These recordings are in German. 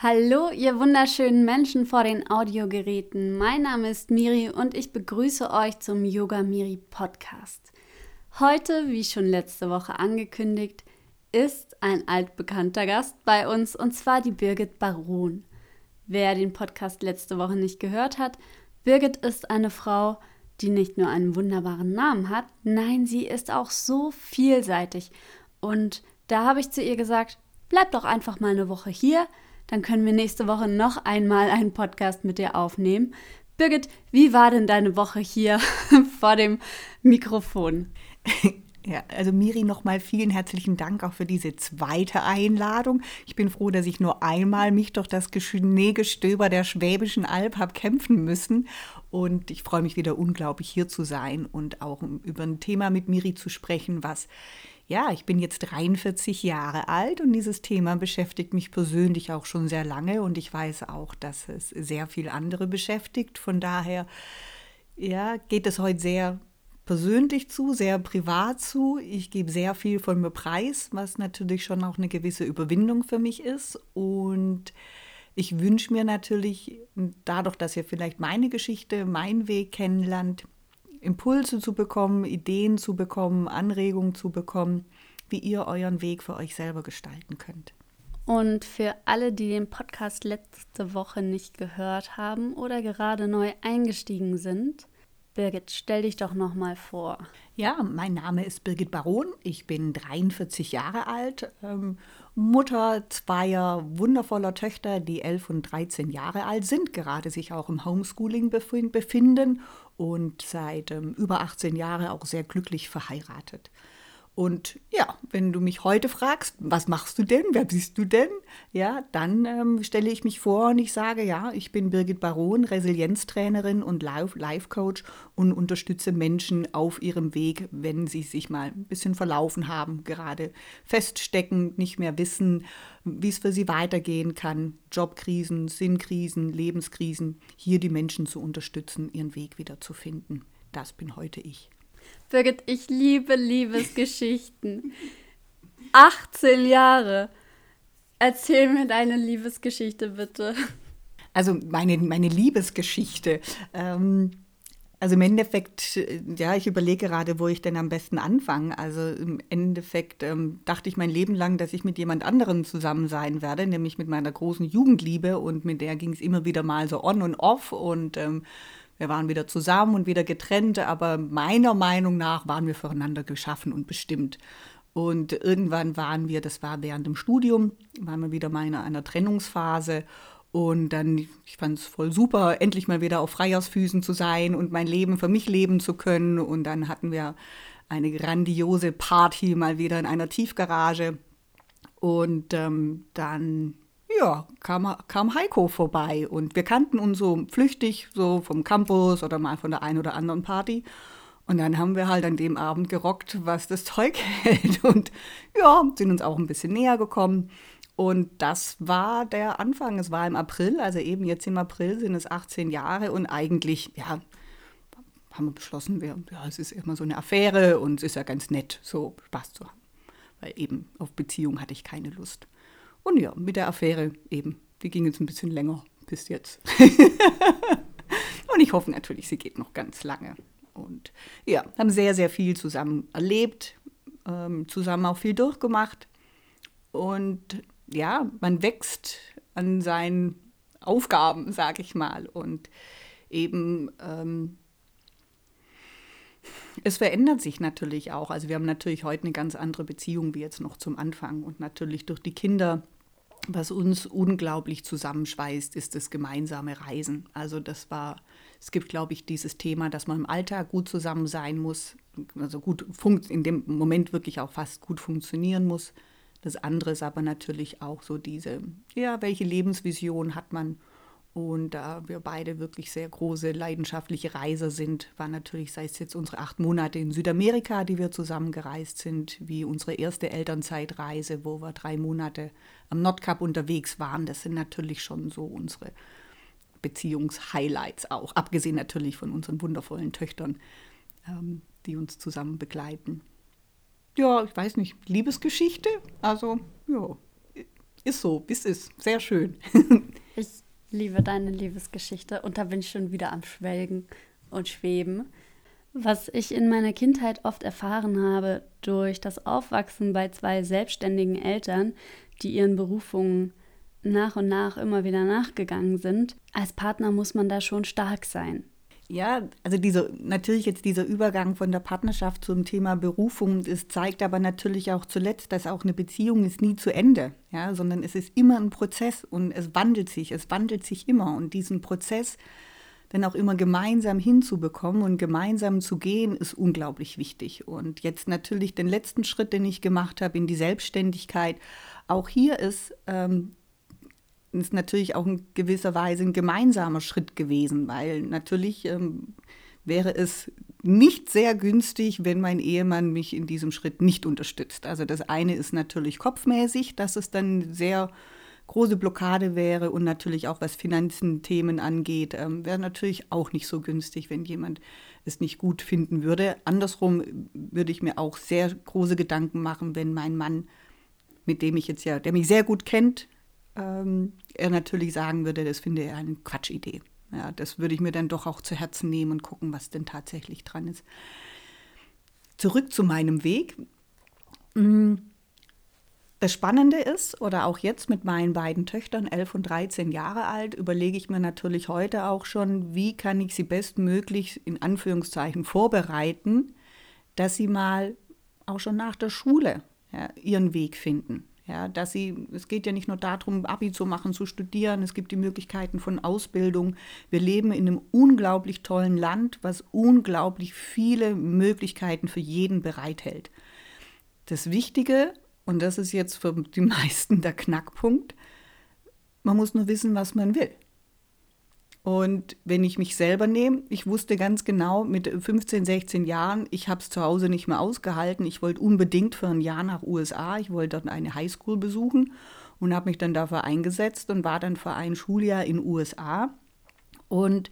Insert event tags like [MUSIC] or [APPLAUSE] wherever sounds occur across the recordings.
Hallo, ihr wunderschönen Menschen vor den Audiogeräten. Mein Name ist Miri und ich begrüße euch zum Yoga Miri Podcast. Heute, wie schon letzte Woche angekündigt, ist ein altbekannter Gast bei uns und zwar die Birgit Baron. Wer den Podcast letzte Woche nicht gehört hat, Birgit ist eine Frau, die nicht nur einen wunderbaren Namen hat, nein, sie ist auch so vielseitig. Und da habe ich zu ihr gesagt, bleib doch einfach mal eine Woche hier dann können wir nächste Woche noch einmal einen Podcast mit dir aufnehmen. Birgit, wie war denn deine Woche hier [LAUGHS] vor dem Mikrofon? [LAUGHS] Ja, also Miri, nochmal vielen herzlichen Dank auch für diese zweite Einladung. Ich bin froh, dass ich nur einmal mich durch das Schneegestöber der Schwäbischen Alb habe kämpfen müssen. Und ich freue mich wieder unglaublich hier zu sein und auch über ein Thema mit Miri zu sprechen, was ja, ich bin jetzt 43 Jahre alt und dieses Thema beschäftigt mich persönlich auch schon sehr lange und ich weiß auch, dass es sehr viel andere beschäftigt. Von daher, ja, geht es heute sehr persönlich zu, sehr privat zu. Ich gebe sehr viel von mir preis, was natürlich schon auch eine gewisse Überwindung für mich ist und ich wünsche mir natürlich, dadurch, dass ihr vielleicht meine Geschichte, meinen Weg kennenlernt, Impulse zu bekommen, Ideen zu bekommen, Anregungen zu bekommen, wie ihr euren Weg für euch selber gestalten könnt. Und für alle, die den Podcast letzte Woche nicht gehört haben oder gerade neu eingestiegen sind, Birgit, stell dich doch noch mal vor. Ja, mein Name ist Birgit Baron. Ich bin 43 Jahre alt, ähm, Mutter zweier wundervoller Töchter, die 11 und 13 Jahre alt sind, gerade sich auch im Homeschooling befinden und seit ähm, über 18 Jahren auch sehr glücklich verheiratet. Und ja, wenn du mich heute fragst, was machst du denn, wer bist du denn, ja, dann ähm, stelle ich mich vor und ich sage, ja, ich bin Birgit Baron, Resilienztrainerin und Life Coach und unterstütze Menschen auf ihrem Weg, wenn sie sich mal ein bisschen verlaufen haben, gerade feststecken, nicht mehr wissen, wie es für sie weitergehen kann, Jobkrisen, Sinnkrisen, Lebenskrisen, hier die Menschen zu unterstützen, ihren Weg wieder zu finden. Das bin heute ich. Birgit, ich liebe Liebesgeschichten. 18 [LAUGHS] Jahre. Erzähl mir deine Liebesgeschichte bitte. Also meine, meine Liebesgeschichte. Ähm, also im Endeffekt, ja, ich überlege gerade, wo ich denn am besten anfange. Also im Endeffekt ähm, dachte ich mein Leben lang, dass ich mit jemand anderem zusammen sein werde, nämlich mit meiner großen Jugendliebe und mit der ging es immer wieder mal so on und off und ähm, wir waren wieder zusammen und wieder getrennt, aber meiner Meinung nach waren wir füreinander geschaffen und bestimmt. Und irgendwann waren wir, das war während dem Studium, waren wir wieder mal in einer Trennungsphase. Und dann, ich fand es voll super, endlich mal wieder auf Freiersfüßen zu sein und mein Leben für mich leben zu können. Und dann hatten wir eine grandiose Party mal wieder in einer Tiefgarage. Und ähm, dann ja, kam, kam Heiko vorbei und wir kannten uns so flüchtig, so vom Campus oder mal von der einen oder anderen Party. Und dann haben wir halt an dem Abend gerockt, was das Zeug [LAUGHS] hält. Und ja, sind uns auch ein bisschen näher gekommen. Und das war der Anfang. Es war im April, also eben jetzt im April sind es 18 Jahre. Und eigentlich, ja, haben wir beschlossen, wir, ja, es ist immer so eine Affäre und es ist ja ganz nett, so Spaß zu haben. Weil eben auf Beziehung hatte ich keine Lust. Und ja, mit der Affäre eben. Die ging jetzt ein bisschen länger bis jetzt. [LAUGHS] und ich hoffe natürlich, sie geht noch ganz lange. Und ja, haben sehr, sehr viel zusammen erlebt, ähm, zusammen auch viel durchgemacht. Und ja, man wächst an seinen Aufgaben, sage ich mal. Und eben ähm, es verändert sich natürlich auch. Also wir haben natürlich heute eine ganz andere Beziehung wie jetzt noch zum Anfang. Und natürlich durch die Kinder was uns unglaublich zusammenschweißt, ist das gemeinsame Reisen. Also das war, es gibt, glaube ich, dieses Thema, dass man im Alltag gut zusammen sein muss, also gut in dem Moment wirklich auch fast gut funktionieren muss. Das andere ist aber natürlich auch so diese, ja, welche Lebensvision hat man und da wir beide wirklich sehr große leidenschaftliche Reiser sind, war natürlich, sei es jetzt unsere acht Monate in Südamerika, die wir zusammen gereist sind, wie unsere erste Elternzeitreise, wo wir drei Monate am Nordkap unterwegs waren. Das sind natürlich schon so unsere Beziehungshighlights auch, abgesehen natürlich von unseren wundervollen Töchtern, ähm, die uns zusammen begleiten. Ja, ich weiß nicht, Liebesgeschichte? Also, ja, ist so, wie es ist. Sehr schön. [LAUGHS] ich liebe deine Liebesgeschichte und da bin ich schon wieder am Schwelgen und Schweben. Was ich in meiner Kindheit oft erfahren habe durch das Aufwachsen bei zwei selbstständigen Eltern, die ihren Berufungen nach und nach immer wieder nachgegangen sind, als Partner muss man da schon stark sein. Ja, also diese, natürlich jetzt dieser Übergang von der Partnerschaft zum Thema Berufung, das zeigt aber natürlich auch zuletzt, dass auch eine Beziehung ist nie zu Ende, ja, sondern es ist immer ein Prozess und es wandelt sich, es wandelt sich immer und diesen Prozess dann auch immer gemeinsam hinzubekommen und gemeinsam zu gehen, ist unglaublich wichtig. Und jetzt natürlich den letzten Schritt, den ich gemacht habe in die Selbstständigkeit, auch hier ist ähm, ist natürlich auch in gewisser Weise ein gemeinsamer Schritt gewesen, weil natürlich ähm, wäre es nicht sehr günstig, wenn mein Ehemann mich in diesem Schritt nicht unterstützt. Also das eine ist natürlich kopfmäßig, dass es dann sehr große Blockade wäre und natürlich auch was Finanzenthemen angeht, ähm, wäre natürlich auch nicht so günstig, wenn jemand es nicht gut finden würde. Andersrum würde ich mir auch sehr große Gedanken machen, wenn mein Mann, mit dem ich jetzt ja, der mich sehr gut kennt, ähm, er natürlich sagen würde, das finde er eine Quatschidee. Ja, das würde ich mir dann doch auch zu Herzen nehmen und gucken, was denn tatsächlich dran ist. Zurück zu meinem Weg. Mm, das Spannende ist, oder auch jetzt mit meinen beiden Töchtern, 11 und 13 Jahre alt, überlege ich mir natürlich heute auch schon, wie kann ich sie bestmöglich in Anführungszeichen vorbereiten, dass sie mal auch schon nach der Schule ja, ihren Weg finden. Ja, dass sie, es geht ja nicht nur darum, Abi zu machen, zu studieren, es gibt die Möglichkeiten von Ausbildung. Wir leben in einem unglaublich tollen Land, was unglaublich viele Möglichkeiten für jeden bereithält. Das Wichtige, und das ist jetzt für die [LAUGHS] meisten der Knackpunkt, man muss nur wissen, was man will. Und wenn ich mich selber nehme, ich wusste ganz genau mit 15, 16 Jahren, ich habe es zu Hause nicht mehr ausgehalten. Ich wollte unbedingt für ein Jahr nach USA. Ich wollte dort eine Highschool besuchen und habe mich dann dafür eingesetzt und war dann für ein Schuljahr in USA. Und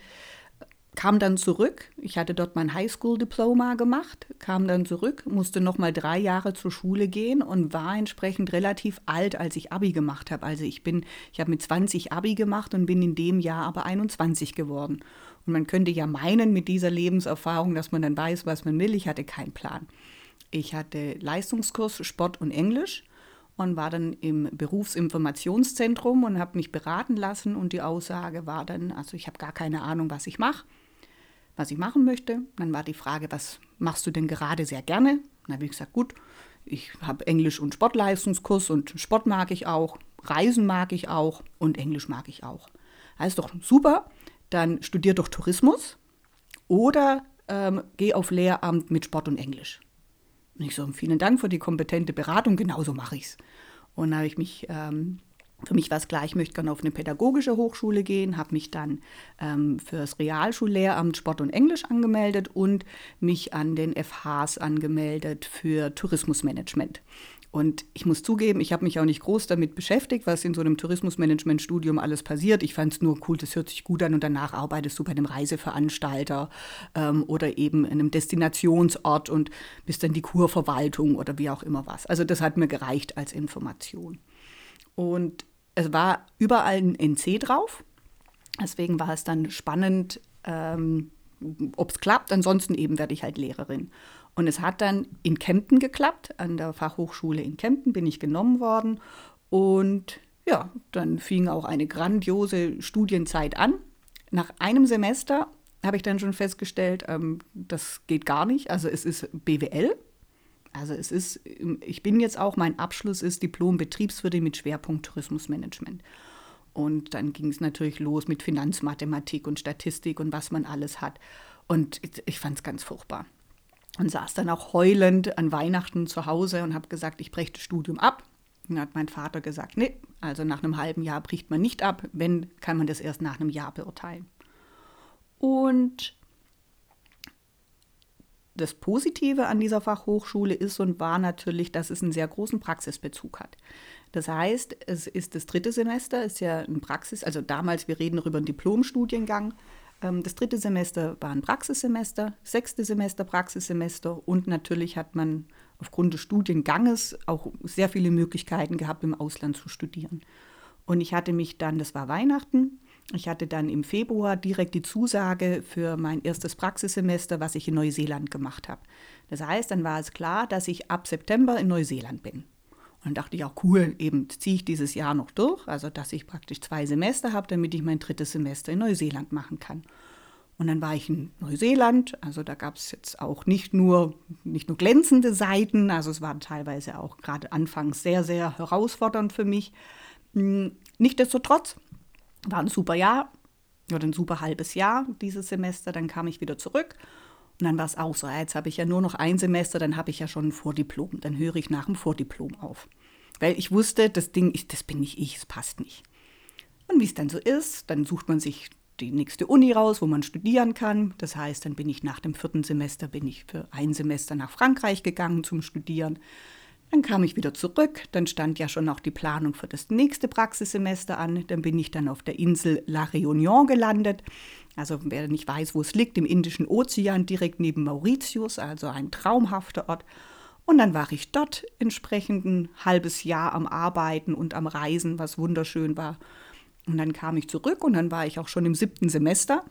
kam dann zurück. Ich hatte dort mein Highschool-Diploma gemacht, kam dann zurück, musste noch mal drei Jahre zur Schule gehen und war entsprechend relativ alt, als ich Abi gemacht habe. Also ich bin, ich habe mit 20 Abi gemacht und bin in dem Jahr aber 21 geworden. Und man könnte ja meinen mit dieser Lebenserfahrung, dass man dann weiß, was man will. Ich hatte keinen Plan. Ich hatte Leistungskurs Sport und Englisch und war dann im Berufsinformationszentrum und habe mich beraten lassen und die Aussage war dann, also ich habe gar keine Ahnung, was ich mache was ich machen möchte. Dann war die Frage, was machst du denn gerade sehr gerne? Dann habe ich gesagt, gut, ich habe Englisch- und Sportleistungskurs und Sport mag ich auch, Reisen mag ich auch und Englisch mag ich auch. Heißt doch super, dann studier doch Tourismus oder ähm, geh auf Lehramt mit Sport und Englisch. Und ich so, vielen Dank für die kompetente Beratung, genauso mache ich es. Und dann habe ich mich ähm, für mich war es klar, ich möchte gerne auf eine pädagogische Hochschule gehen, habe mich dann ähm, für das Realschullehramt Sport und Englisch angemeldet und mich an den FHs angemeldet für Tourismusmanagement. Und ich muss zugeben, ich habe mich auch nicht groß damit beschäftigt, was in so einem Tourismusmanagement-Studium alles passiert. Ich fand es nur cool, das hört sich gut an und danach arbeitest du bei einem Reiseveranstalter ähm, oder eben in einem Destinationsort und bist dann die Kurverwaltung oder wie auch immer was. Also das hat mir gereicht als Information. Und es war überall ein NC drauf. Deswegen war es dann spannend, ähm, ob es klappt. Ansonsten eben werde ich halt Lehrerin. Und es hat dann in Kempten geklappt. An der Fachhochschule in Kempten bin ich genommen worden. Und ja, dann fing auch eine grandiose Studienzeit an. Nach einem Semester habe ich dann schon festgestellt, ähm, das geht gar nicht. Also es ist BWL also es ist, ich bin jetzt auch, mein Abschluss ist Diplom Betriebswirtin mit Schwerpunkt Tourismusmanagement. Und dann ging es natürlich los mit Finanzmathematik und Statistik und was man alles hat. Und ich fand es ganz furchtbar. Und saß dann auch heulend an Weihnachten zu Hause und habe gesagt, ich breche das Studium ab. Und dann hat mein Vater gesagt, nee, also nach einem halben Jahr bricht man nicht ab, wenn, kann man das erst nach einem Jahr beurteilen. Und das Positive an dieser Fachhochschule ist und war natürlich, dass es einen sehr großen Praxisbezug hat. Das heißt, es ist das dritte Semester, ist ja ein Praxis, also damals, wir reden noch über einen Diplomstudiengang. Ähm, das dritte Semester war ein Praxissemester, sechste Semester Praxissemester und natürlich hat man aufgrund des Studienganges auch sehr viele Möglichkeiten gehabt, im Ausland zu studieren. Und ich hatte mich dann, das war Weihnachten, ich hatte dann im Februar direkt die Zusage für mein erstes Praxissemester, was ich in Neuseeland gemacht habe. Das heißt, dann war es klar, dass ich ab September in Neuseeland bin. Und dann dachte ich auch, cool, eben ziehe ich dieses Jahr noch durch, also dass ich praktisch zwei Semester habe, damit ich mein drittes Semester in Neuseeland machen kann. Und dann war ich in Neuseeland, also da gab es jetzt auch nicht nur, nicht nur glänzende Seiten, also es war teilweise auch gerade anfangs sehr, sehr herausfordernd für mich. Hm, nichtsdestotrotz war ein super Jahr oder ein super halbes Jahr dieses Semester. Dann kam ich wieder zurück und dann war es auch so, jetzt habe ich ja nur noch ein Semester, dann habe ich ja schon ein Vordiplom. Dann höre ich nach dem Vordiplom auf. Weil ich wusste, das Ding, ist, das bin nicht ich, es passt nicht. Und wie es dann so ist, dann sucht man sich die nächste Uni raus, wo man studieren kann. Das heißt, dann bin ich nach dem vierten Semester, bin ich für ein Semester nach Frankreich gegangen zum Studieren. Dann kam ich wieder zurück, dann stand ja schon auch die Planung für das nächste Praxissemester an. Dann bin ich dann auf der Insel La Réunion gelandet. Also wer nicht weiß, wo es liegt, im Indischen Ozean, direkt neben Mauritius, also ein traumhafter Ort. Und dann war ich dort entsprechend ein halbes Jahr am Arbeiten und am Reisen, was wunderschön war. Und dann kam ich zurück und dann war ich auch schon im siebten Semester.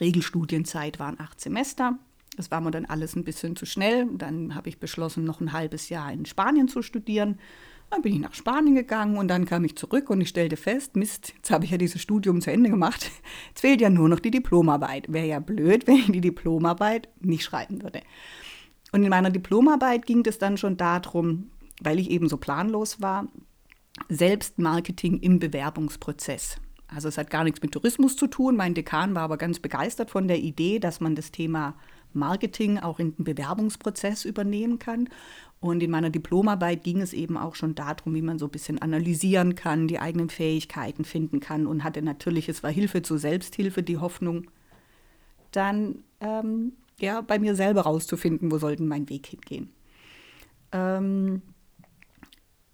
Regelstudienzeit waren acht Semester. Das war mir dann alles ein bisschen zu schnell. Dann habe ich beschlossen, noch ein halbes Jahr in Spanien zu studieren. Dann bin ich nach Spanien gegangen und dann kam ich zurück und ich stellte fest, Mist, jetzt habe ich ja dieses Studium zu Ende gemacht. [LAUGHS] Jetzt fehlt ja nur noch die Diplomarbeit. Wäre ja blöd, [LAUGHS] wenn ich die Diplomarbeit nicht schreiben würde. Und in meiner Diplomarbeit ging es dann schon darum, weil ich eben so planlos war, Selbstmarketing im Bewerbungsprozess. Also es hat gar nichts mit Tourismus zu tun. Mein Dekan war aber ganz begeistert von der Idee, dass man das Thema Marketing auch in den Bewerbungsprozess übernehmen kann. Und in meiner Diplomarbeit ging es eben auch schon darum, wie man so ein bisschen analysieren kann, die eigenen Fähigkeiten finden kann und hatte natürlich, es war Hilfe zur Selbsthilfe, die Hoffnung, dann ähm, ja, bei mir selber rauszufinden, wo sollte mein Weg hingehen. Ähm,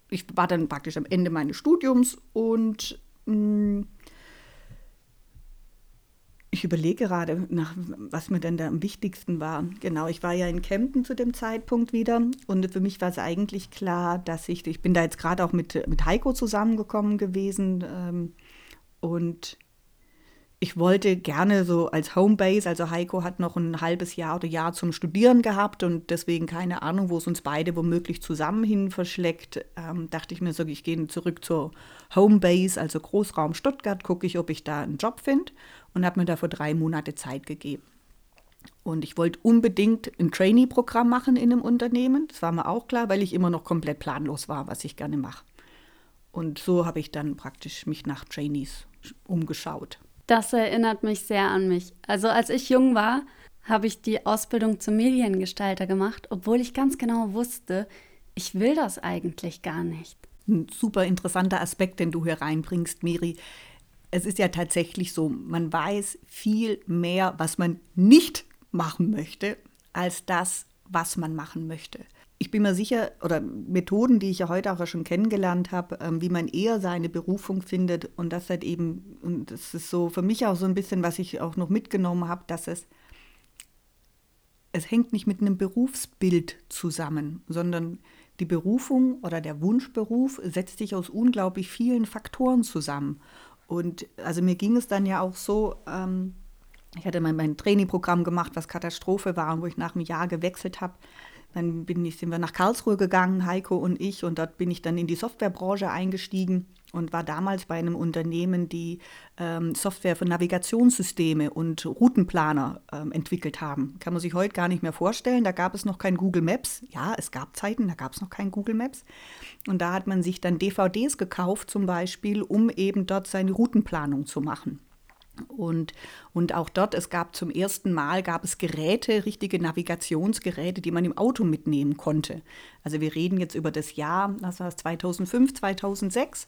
ich war dann praktisch am Ende meines Studiums und mh, mm, ich überlege gerade, nach, was mir denn da am wichtigsten war. Genau, ich war ja in Kempten zu dem Zeitpunkt wieder und für mich war es eigentlich klar, dass ich, ich bin da jetzt gerade auch mit, mit Heiko zusammengekommen gewesen ähm, und ich wollte gerne so als Homebase, also Heiko hat noch ein halbes Jahr oder Jahr zum Studieren gehabt und deswegen keine Ahnung, wo es uns beide womöglich zusammen hin verschlägt, ähm, dachte ich mir so, ich gehe zurück zur Homebase, also Großraum Stuttgart, gucke ich, ob ich da einen Job finde und habe mir dafür drei Monate Zeit gegeben. Und ich wollte unbedingt ein Trainee-Programm machen in einem Unternehmen. Das war mir auch klar, weil ich immer noch komplett planlos war, was ich gerne mache. Und so habe ich dann praktisch mich nach Trainees umgeschaut. Das erinnert mich sehr an mich. Also als ich jung war, habe ich die Ausbildung zum Mediengestalter gemacht, obwohl ich ganz genau wusste, ich will das eigentlich gar nicht. Ein super interessanter Aspekt, den du hier reinbringst, Miri. Es ist ja tatsächlich so, man weiß viel mehr, was man nicht machen möchte, als das, was man machen möchte ich bin mir sicher, oder Methoden, die ich ja heute auch schon kennengelernt habe, ähm, wie man eher seine Berufung findet und das halt eben, und das ist so für mich auch so ein bisschen, was ich auch noch mitgenommen habe, dass es, es hängt nicht mit einem Berufsbild zusammen, sondern die Berufung oder der Wunschberuf setzt sich aus unglaublich vielen Faktoren zusammen. Und also mir ging es dann ja auch so, ähm, ich hatte mein, mein Trainingprogramm gemacht, was Katastrophe war und wo ich nach einem Jahr gewechselt habe. Dann bin ich, sind wir nach Karlsruhe gegangen, Heiko und ich, und dort bin ich dann in die Softwarebranche eingestiegen und war damals bei einem Unternehmen, die ähm, Software für Navigationssysteme und Routenplaner ähm, entwickelt haben. Kann man sich heute gar nicht mehr vorstellen. Da gab es noch kein Google Maps. Ja, es gab Zeiten, da gab es noch kein Google Maps. Und da hat man sich dann DVDs gekauft, zum Beispiel, um eben dort seine Routenplanung zu machen. Und, und auch dort, es gab zum ersten Mal, gab es Geräte, richtige Navigationsgeräte, die man im Auto mitnehmen konnte. Also wir reden jetzt über das Jahr, das war 2005, 2006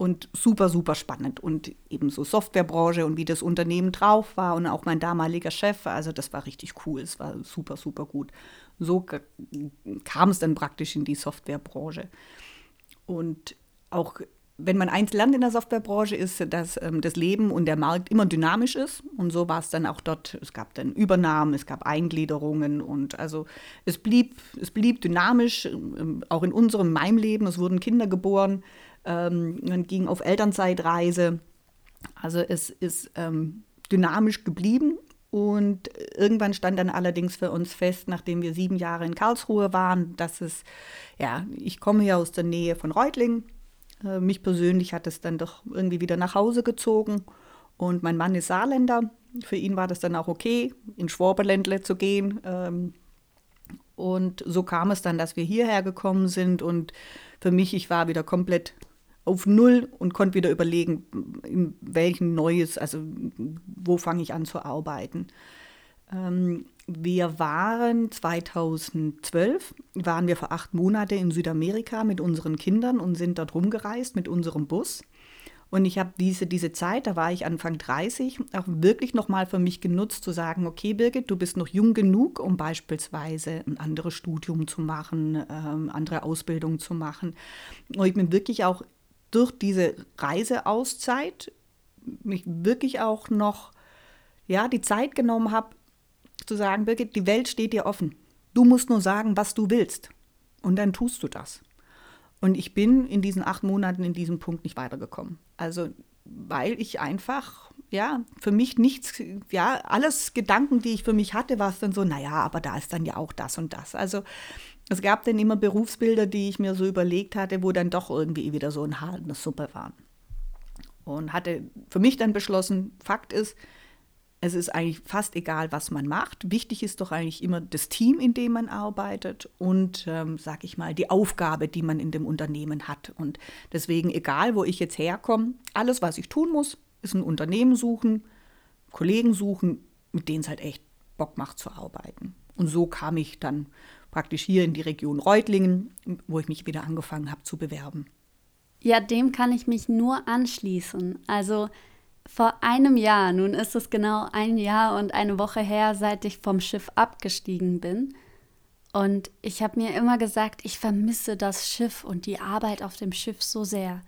und super, super spannend. Und ebenso Softwarebranche und wie das Unternehmen drauf war und auch mein damaliger Chef, also das war richtig cool, es war super, super gut. So kam es dann praktisch in die Softwarebranche. Und auch wenn man eins lernt in der Softwarebranche, ist, dass ähm, das Leben und der Markt immer dynamisch ist. Und so war es dann auch dort. Es gab dann Übernahmen, es gab Eingliederungen und also es blieb, es blieb dynamisch, ähm, auch in unserem, meinem Leben. Es wurden Kinder geboren, ähm, man ging auf Elternzeitreise. Also es ist ähm, dynamisch geblieben. Und irgendwann stand dann allerdings für uns fest, nachdem wir sieben Jahre in Karlsruhe waren, dass es, ja, ich komme ja aus der Nähe von Reutlingen mich persönlich hat es dann doch irgendwie wieder nach Hause gezogen. Und mein Mann ist Saarländer. Für ihn war das dann auch okay, in Schwaberländle zu gehen. Ähm, und so kam es dann, dass wir hierher gekommen sind. Und für mich, ich war wieder komplett auf Null und konnte wieder überlegen, in welchem Neues, also wo fange ich an zu arbeiten. Ähm, wir waren 2012, waren wir für acht Monate in Südamerika mit unseren Kindern und sind dort rumgereist mit unserem Bus. Und ich habe diese, diese Zeit, da war ich Anfang 30, auch wirklich nochmal für mich genutzt, zu sagen, okay, Birgit, du bist noch jung genug, um beispielsweise ein anderes Studium zu machen, ähm, andere Ausbildung zu machen. Und ich bin wirklich auch durch diese Reiseauszeit mich wirklich auch noch ja, die Zeit genommen habe, zu sagen, Birgit, die Welt steht dir offen. Du musst nur sagen, was du willst. Und dann tust du das. Und ich bin in diesen acht Monaten in diesem Punkt nicht weitergekommen. Also, weil ich einfach, ja, für mich nichts, ja, alles Gedanken, die ich für mich hatte, war es dann so, naja, aber da ist dann ja auch das und das. Also, es gab dann immer Berufsbilder, die ich mir so überlegt hatte, wo dann doch irgendwie wieder so ein Haar in der Suppe waren. Und hatte für mich dann beschlossen, Fakt ist, es ist eigentlich fast egal, was man macht. Wichtig ist doch eigentlich immer das Team, in dem man arbeitet und, ähm, sag ich mal, die Aufgabe, die man in dem Unternehmen hat. Und deswegen, egal, wo ich jetzt herkomme, alles, was ich tun muss, ist ein Unternehmen suchen, Kollegen suchen, mit denen es halt echt Bock macht zu arbeiten. Und so kam ich dann praktisch hier in die Region Reutlingen, wo ich mich wieder angefangen habe zu bewerben. Ja, dem kann ich mich nur anschließen. Also vor einem Jahr, nun ist es genau ein Jahr und eine Woche her, seit ich vom Schiff abgestiegen bin. Und ich habe mir immer gesagt, ich vermisse das Schiff und die Arbeit auf dem Schiff so sehr.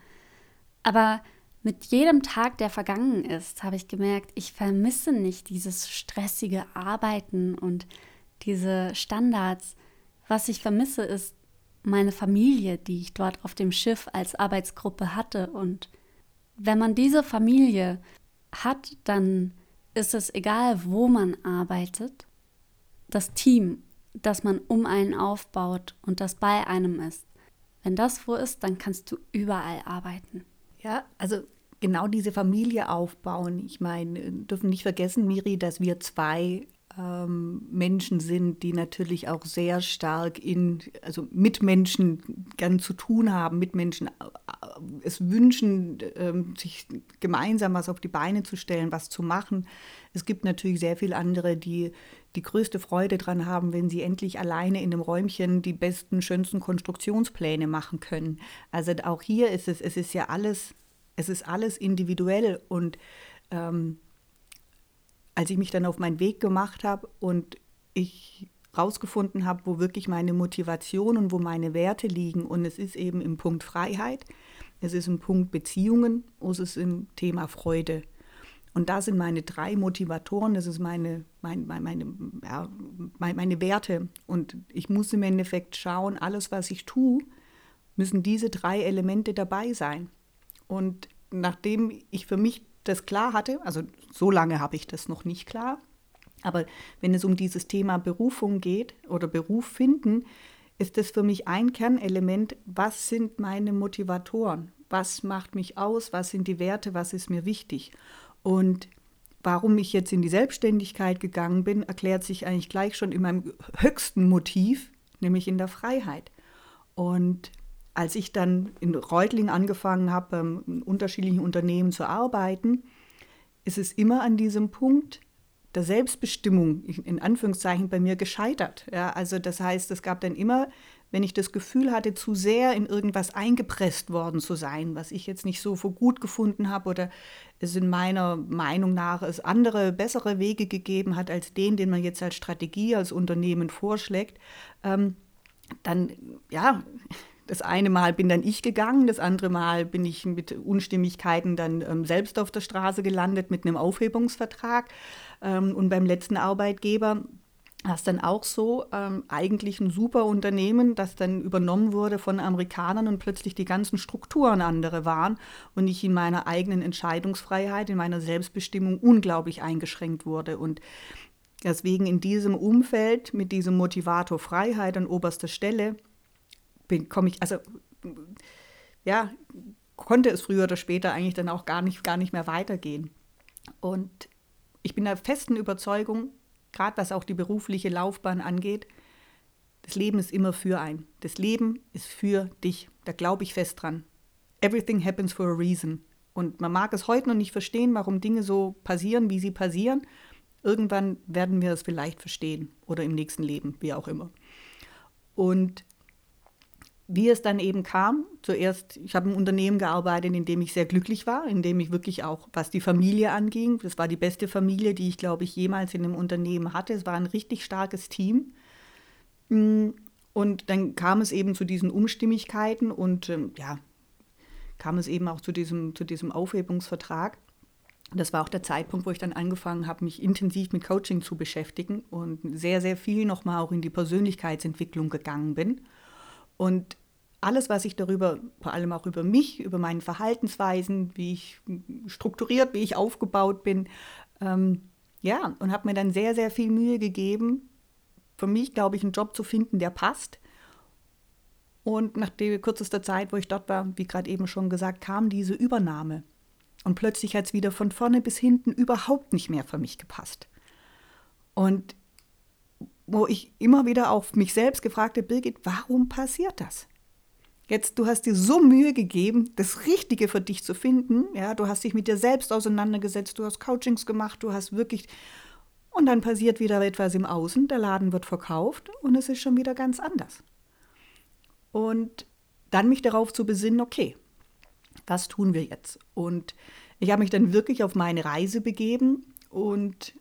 Aber mit jedem Tag, der vergangen ist, habe ich gemerkt, ich vermisse nicht dieses stressige Arbeiten und diese Standards. Was ich vermisse, ist meine Familie, die ich dort auf dem Schiff als Arbeitsgruppe hatte und wenn man diese Familie hat, dann ist es egal, wo man arbeitet. Das Team, das man um einen aufbaut und das bei einem ist. Wenn das wo ist, dann kannst du überall arbeiten. Ja, also genau diese Familie aufbauen. Ich meine, dürfen nicht vergessen, Miri, dass wir zwei ähm, Menschen sind, die natürlich auch sehr stark in, also mit Menschen gern zu tun haben, mit Menschen äh, es wünschen, ähm, sich gemeinsam was auf die Beine zu stellen, was zu machen. Es gibt natürlich sehr viele andere, die die größte Freude daran haben, wenn sie endlich alleine in einem Räumchen die besten, schönsten Konstruktionspläne machen können. Also auch hier ist es, es ist ja alles, es ist alles individuell und ähm, als ich mich dann auf meinen Weg gemacht habe und ich rausgefunden habe, wo wirklich meine Motivation und wo meine Werte liegen. Und es ist eben im Punkt Freiheit, es ist im Punkt Beziehungen, es ist im Thema Freude. Und da sind meine drei Motivatoren, das ist meine, mein, meine, ja, meine Werte. Und ich muss im Endeffekt schauen, alles, was ich tue, müssen diese drei Elemente dabei sein. Und nachdem ich für mich das klar hatte, also so lange habe ich das noch nicht klar, aber wenn es um dieses Thema Berufung geht oder Beruf finden, ist das für mich ein Kernelement, was sind meine Motivatoren? Was macht mich aus? Was sind die Werte? Was ist mir wichtig? Und warum ich jetzt in die Selbstständigkeit gegangen bin, erklärt sich eigentlich gleich schon in meinem höchsten Motiv, nämlich in der Freiheit. Und als ich dann in Reutling angefangen habe, ähm, in unterschiedlichen Unternehmen zu arbeiten, ist es immer an diesem Punkt der Selbstbestimmung, in Anführungszeichen, bei mir gescheitert. Ja, also das heißt, es gab dann immer, wenn ich das Gefühl hatte, zu sehr in irgendwas eingepresst worden zu sein, was ich jetzt nicht so für gut gefunden habe oder es in meiner Meinung nach es andere, bessere Wege gegeben hat als den, den man jetzt als Strategie, als Unternehmen vorschlägt, ähm, dann, ja, Das eine Mal bin dann ich gegangen, das andere Mal bin ich mit Unstimmigkeiten dann ähm, selbst auf der Straße gelandet mit einem Aufhebungsvertrag. Ähm, und beim letzten Arbeitgeber war es dann auch so, ähm, eigentlich ein super Unternehmen, das dann übernommen wurde von Amerikanern und plötzlich die ganzen Strukturen andere waren und ich in meiner eigenen Entscheidungsfreiheit, in meiner Selbstbestimmung unglaublich eingeschränkt wurde. Und deswegen in diesem Umfeld mit diesem Motivator Freiheit an oberster Stelle komme ich, also ja, konnte es früher oder später eigentlich dann auch gar nicht, gar nicht mehr weitergehen. Und ich bin der festen Überzeugung, gerade was auch die berufliche Laufbahn angeht, das Leben ist immer für ein. Das Leben ist für dich. Da glaube ich fest dran. Everything happens for a reason. Und man mag es heute noch nicht verstehen, warum Dinge so passieren, wie sie passieren. Irgendwann werden wir es vielleicht verstehen oder im nächsten Leben, wie auch immer. Und wie es dann eben kam, zuerst, ich habe im Unternehmen gearbeitet, in dem ich sehr glücklich war, in dem ich wirklich auch, was die Familie anging, das war die beste Familie, die ich, glaube ich, jemals in einem Unternehmen hatte. Es war ein richtig starkes Team. Mm, und dann kam es eben zu diesen Umstimmigkeiten und ähm, ja, kam es eben auch zu diesem, zu diesem Aufhebungsvertrag. Das war auch der Zeitpunkt, wo ich dann angefangen habe, mich intensiv mit Coaching zu beschäftigen und sehr, sehr viel nochmal auch in die Persönlichkeitsentwicklung gegangen bin. Und alles, was ich darüber, vor allem auch über mich, über meine Verhaltensweisen, wie ich strukturiert, wie ich aufgebaut bin, ähm, ja, und habe mir dann sehr, sehr viel Mühe gegeben, für mich, glaube ich, einen Job zu finden, der passt. Und nach der kürzester Zeit, wo ich dort war, wie gerade eben schon gesagt, kam diese Übernahme. Und plötzlich hat es wieder von vorne bis hinten überhaupt nicht mehr für mich gepasst. Und wo ich immer wieder auf mich selbst gefragt habe, Birgit, warum passiert das? Jetzt, du hast dir so Mühe gegeben, das Richtige für dich zu finden. Ja, du hast dich mit dir selbst auseinandergesetzt, du hast Coachings gemacht, du hast wirklich. Und dann passiert wieder etwas im Außen, der Laden wird verkauft und es ist schon wieder ganz anders. Und dann mich darauf zu besinnen, okay, was tun wir jetzt? Und ich habe mich dann wirklich auf meine Reise begeben und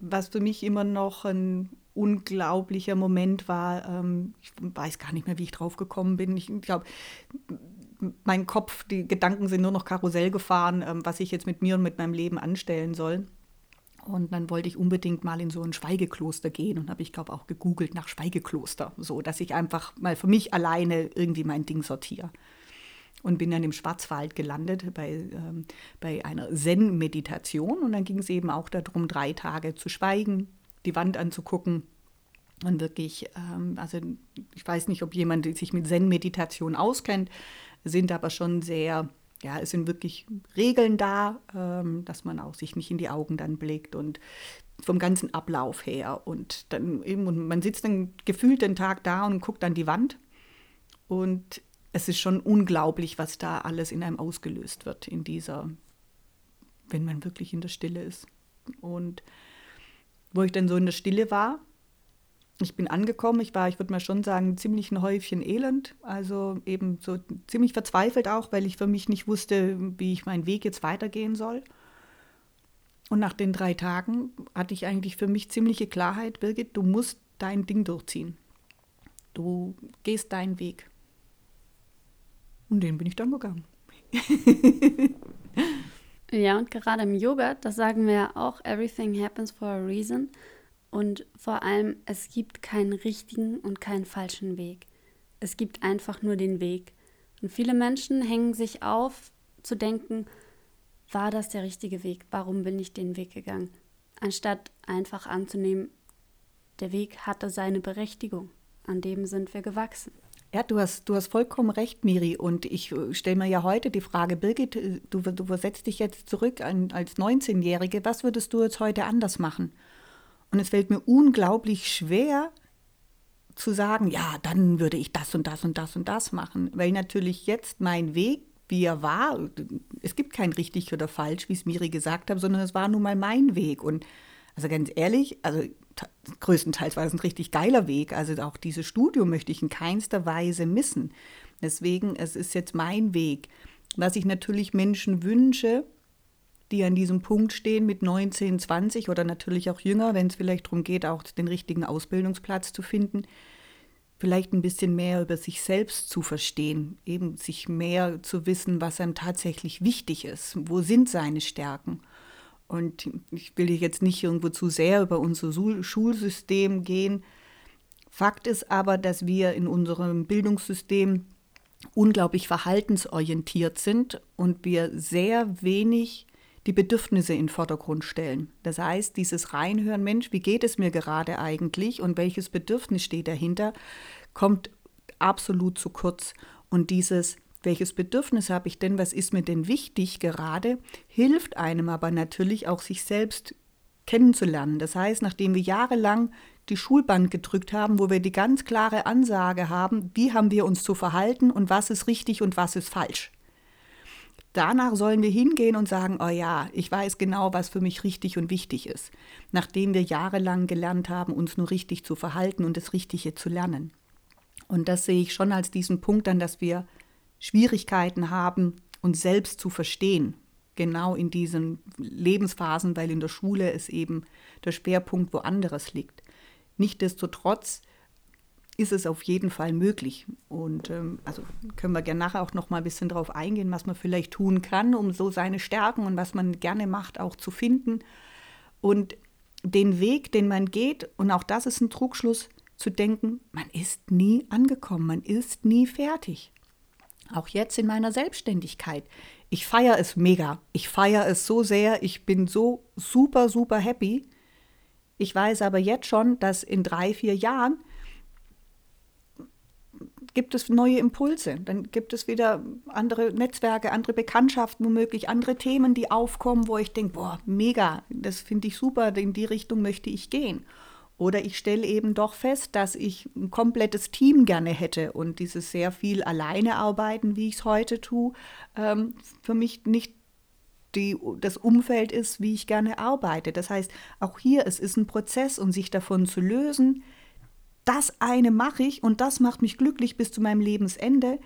was für mich immer noch ein unglaublicher Moment war. Ähm, ich weiß gar nicht mehr, wie ich drauf gekommen bin. Ich glaube, mein Kopf, die Gedanken sind nur noch Karussell gefahren, ähm, was ich jetzt mit mir und mit meinem Leben anstellen soll. Und dann wollte ich unbedingt mal in so ein Schweigekloster gehen und habe ich glaube auch gegoogelt nach Schweigekloster, so dass ich einfach mal für mich alleine irgendwie mein Ding sortiere. Und bin dann im Schwarzwald gelandet bei, ähm, bei einer Zen-Meditation. Und dann ging es eben auch darum, drei Tage zu schweigen, die Wand anzugucken und wirklich, ähm, also ich weiß nicht, ob jemand sich mit Zen-Meditation auskennt, sind aber schon sehr, ja, es sind wirklich Regeln da, ähm, dass man auch sich nicht in die Augen dann blickt und vom ganzen Ablauf her und dann eben, und man sitzt dann gefühlt den Tag da und guckt an die Wand und es ist schon unglaublich, was da alles in einem ausgelöst wird in dieser, wenn man wirklich in der Stille ist. Und wo ich dann so in der Stille war. Ich bin angekommen, ich war, ich würde mal schon sagen, ziemlich ein Häufchen Elend, also eben so ziemlich verzweifelt auch, weil ich für mich nicht wusste, wie ich meinen Weg jetzt weitergehen soll. Und nach den drei Tagen hatte ich eigentlich für mich ziemliche Klarheit, Birgit, du musst dein Ding durchziehen. Du gehst deinen Weg. Und den bin ich dann gegangen. [LAUGHS] Ja, und gerade im Yoga, das sagen wir ja auch, everything happens for a reason. Und vor allem, es gibt keinen richtigen und keinen falschen Weg. Es gibt einfach nur den Weg. Und viele Menschen hängen sich auf, zu denken, war das der richtige Weg? Warum bin ich den Weg gegangen? Anstatt einfach anzunehmen, der Weg hatte seine Berechtigung. An dem sind wir gewachsen. Ja, du hast, du hast vollkommen recht, Miri. Und ich äh, stelle mir ja heute die Frage, Birgit, äh, du, du versetzt dich jetzt zurück an, als 19-Jährige. Was würdest du jetzt heute anders machen? Und es fällt mir unglaublich schwer zu sagen, ja, dann würde ich das und das und das und das machen. Weil natürlich jetzt mein Weg, wie er war, es gibt kein richtig oder falsch, wie es Miri gesagt hat, sondern es war nun mal mein Weg. Und also ganz ehrlich, also größtenteils war es ein richtig geiler Weg. Also auch dieses Studium möchte ich in keinster Weise missen. Deswegen, es ist jetzt mein Weg. Was ich natürlich Menschen wünsche, die an diesem Punkt stehen mit 19, 20 oder natürlich auch jünger, wenn es vielleicht darum geht, auch den richtigen Ausbildungsplatz zu finden, vielleicht ein bisschen mehr über sich selbst zu verstehen, eben sich mehr zu wissen, was einem tatsächlich wichtig ist, wo sind seine Stärken. Und ich will jetzt nicht irgendwo zu sehr über unser Schulsystem gehen. Fakt ist aber, dass wir in unserem Bildungssystem unglaublich verhaltensorientiert sind und wir sehr wenig die Bedürfnisse in den Vordergrund stellen. Das heißt, dieses Reinhören, Mensch, wie geht es mir gerade eigentlich und welches Bedürfnis steht dahinter, kommt absolut zu kurz. Und dieses, welches Bedürfnis habe ich denn, was ist mir denn wichtig gerade, hilft einem aber natürlich auch, sich selbst kennenzulernen. Das heißt, nachdem wir jahrelang die Schulband gedrückt haben, wo wir die ganz klare Ansage haben, wie haben wir uns zu verhalten und was ist richtig und was ist falsch. Danach sollen wir hingehen und sagen, oh ja, ich weiß genau, was für mich richtig und wichtig ist, nachdem wir jahrelang gelernt haben, uns nur richtig zu verhalten und das Richtige zu lernen. Und das sehe ich schon als diesen Punkt an, dass wir Schwierigkeiten haben, uns selbst zu verstehen, genau in diesen Lebensphasen, weil in der Schule es eben der Schwerpunkt woanders liegt. Nichtsdestotrotz ist es auf jeden Fall möglich. Und ähm, also können wir gerne nachher auch noch mal ein bisschen darauf eingehen, was man vielleicht tun kann, um so seine Stärken und was man gerne macht, auch zu finden. Und den Weg, den man geht, und auch das ist ein Trugschluss, zu denken, man ist nie angekommen, man ist nie fertig. Auch jetzt in meiner Selbstständigkeit. Ich feiere es mega. Ich feiere es so sehr. Ich bin so super, super happy. Ich weiß aber jetzt schon, dass in drei, vier Jahren gibt es neue Impulse. Dann gibt es wieder andere Netzwerke, andere Bekanntschaften, womöglich andere Themen, die aufkommen, wo ich denke, boah, mega, das finde ich super, in die Richtung möchte ich gehen. Oder ich stelle eben doch fest, dass ich ein komplettes Team gerne hätte und dieses sehr viel alleine arbeiten, wie ich es heute tue, ähm, für mich nicht die, das Umfeld ist, wie ich gerne arbeite. Das heißt, auch hier, es ist ein Prozess, um sich davon zu lösen. Das eine mache ich und das macht mich glücklich bis zu meinem Lebensende.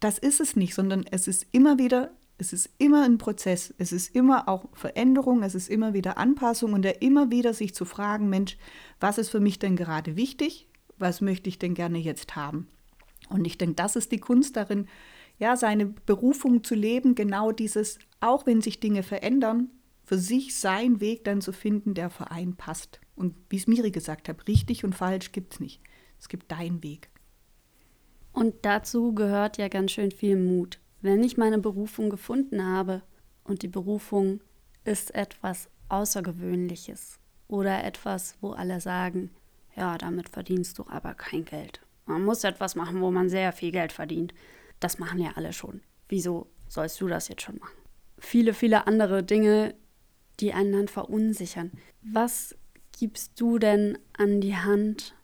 Das ist es nicht, sondern es ist immer wieder, es ist immer ein Prozess. Es ist immer auch Veränderung, es ist immer wieder Anpassung und der immer wieder sich zu fragen, Mensch, was ist für mich denn gerade wichtig? Was möchte ich denn gerne jetzt haben? Und ich denke, das ist die Kunst darin, ja, seine Berufung zu leben, genau dieses, auch wenn sich Dinge verändern, für sich seinen Weg dann zu finden, der für einen passt. Und wie es Miri gesagt hat, richtig und falsch gibt es nicht. Es gibt deinen Weg. Und dazu gehört ja ganz schön viel Mut. Wenn ich meine Berufung gefunden habe und die Berufung ist etwas Außergewöhnliches oder etwas, wo alle sagen, ja, damit verdienst du aber kein Geld. Man muss etwas machen, wo man sehr viel Geld verdient das machen ja alle schon. Wieso sollst du das jetzt schon machen? Viele, viele andere Dinge, die einen dann verunsichern. Was gibst du denn an die Hand,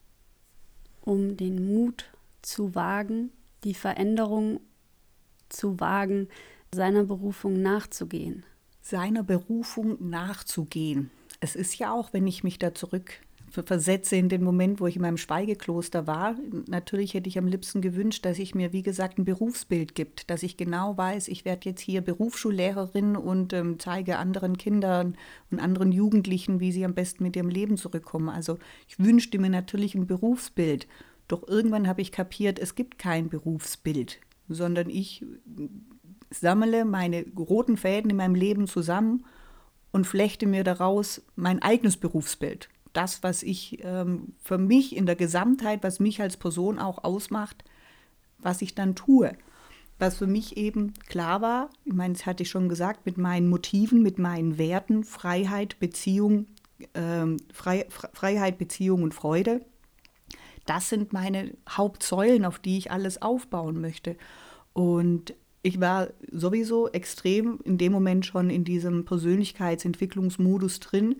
um den Mut zu wagen, die Veränderung zu wagen, seiner Berufung nachzugehen? Seiner Berufung nachzugehen. Es ist ja auch, wenn ich mich da zurück versetze in den Moment, wo ich in meinem Schweigekloster war. Natürlich hätte ich am liebsten gewünscht, dass ich mir, wie gesagt, ein Berufsbild gibt, dass ich genau weiß, ich werde jetzt hier Berufsschullehrerin und ähm, zeige anderen Kindern und anderen Jugendlichen, wie sie am besten mit ihrem Leben zurückkommen. Also ich wünschte mir natürlich ein Berufsbild. Doch irgendwann habe ich kapiert, es gibt kein Berufsbild, sondern ich sammle meine roten Fäden in meinem Leben zusammen und flechte mir daraus mein eigenes Berufsbild das, was ich ähm, für mich in der Gesamtheit, was mich als Person auch ausmacht, was ich dann tue. Was für mich eben klar war, ich meine, das hatte ich schon gesagt, mit meinen Motiven, mit meinen Werten, Freiheit, Beziehung, ähm, Frei, Freiheit, Beziehung und Freude. Das sind meine Hauptsäulen, auf die ich alles aufbauen möchte. Und ich war sowieso extrem in dem Moment schon in diesem Persönlichkeitsentwicklungsmodus drin,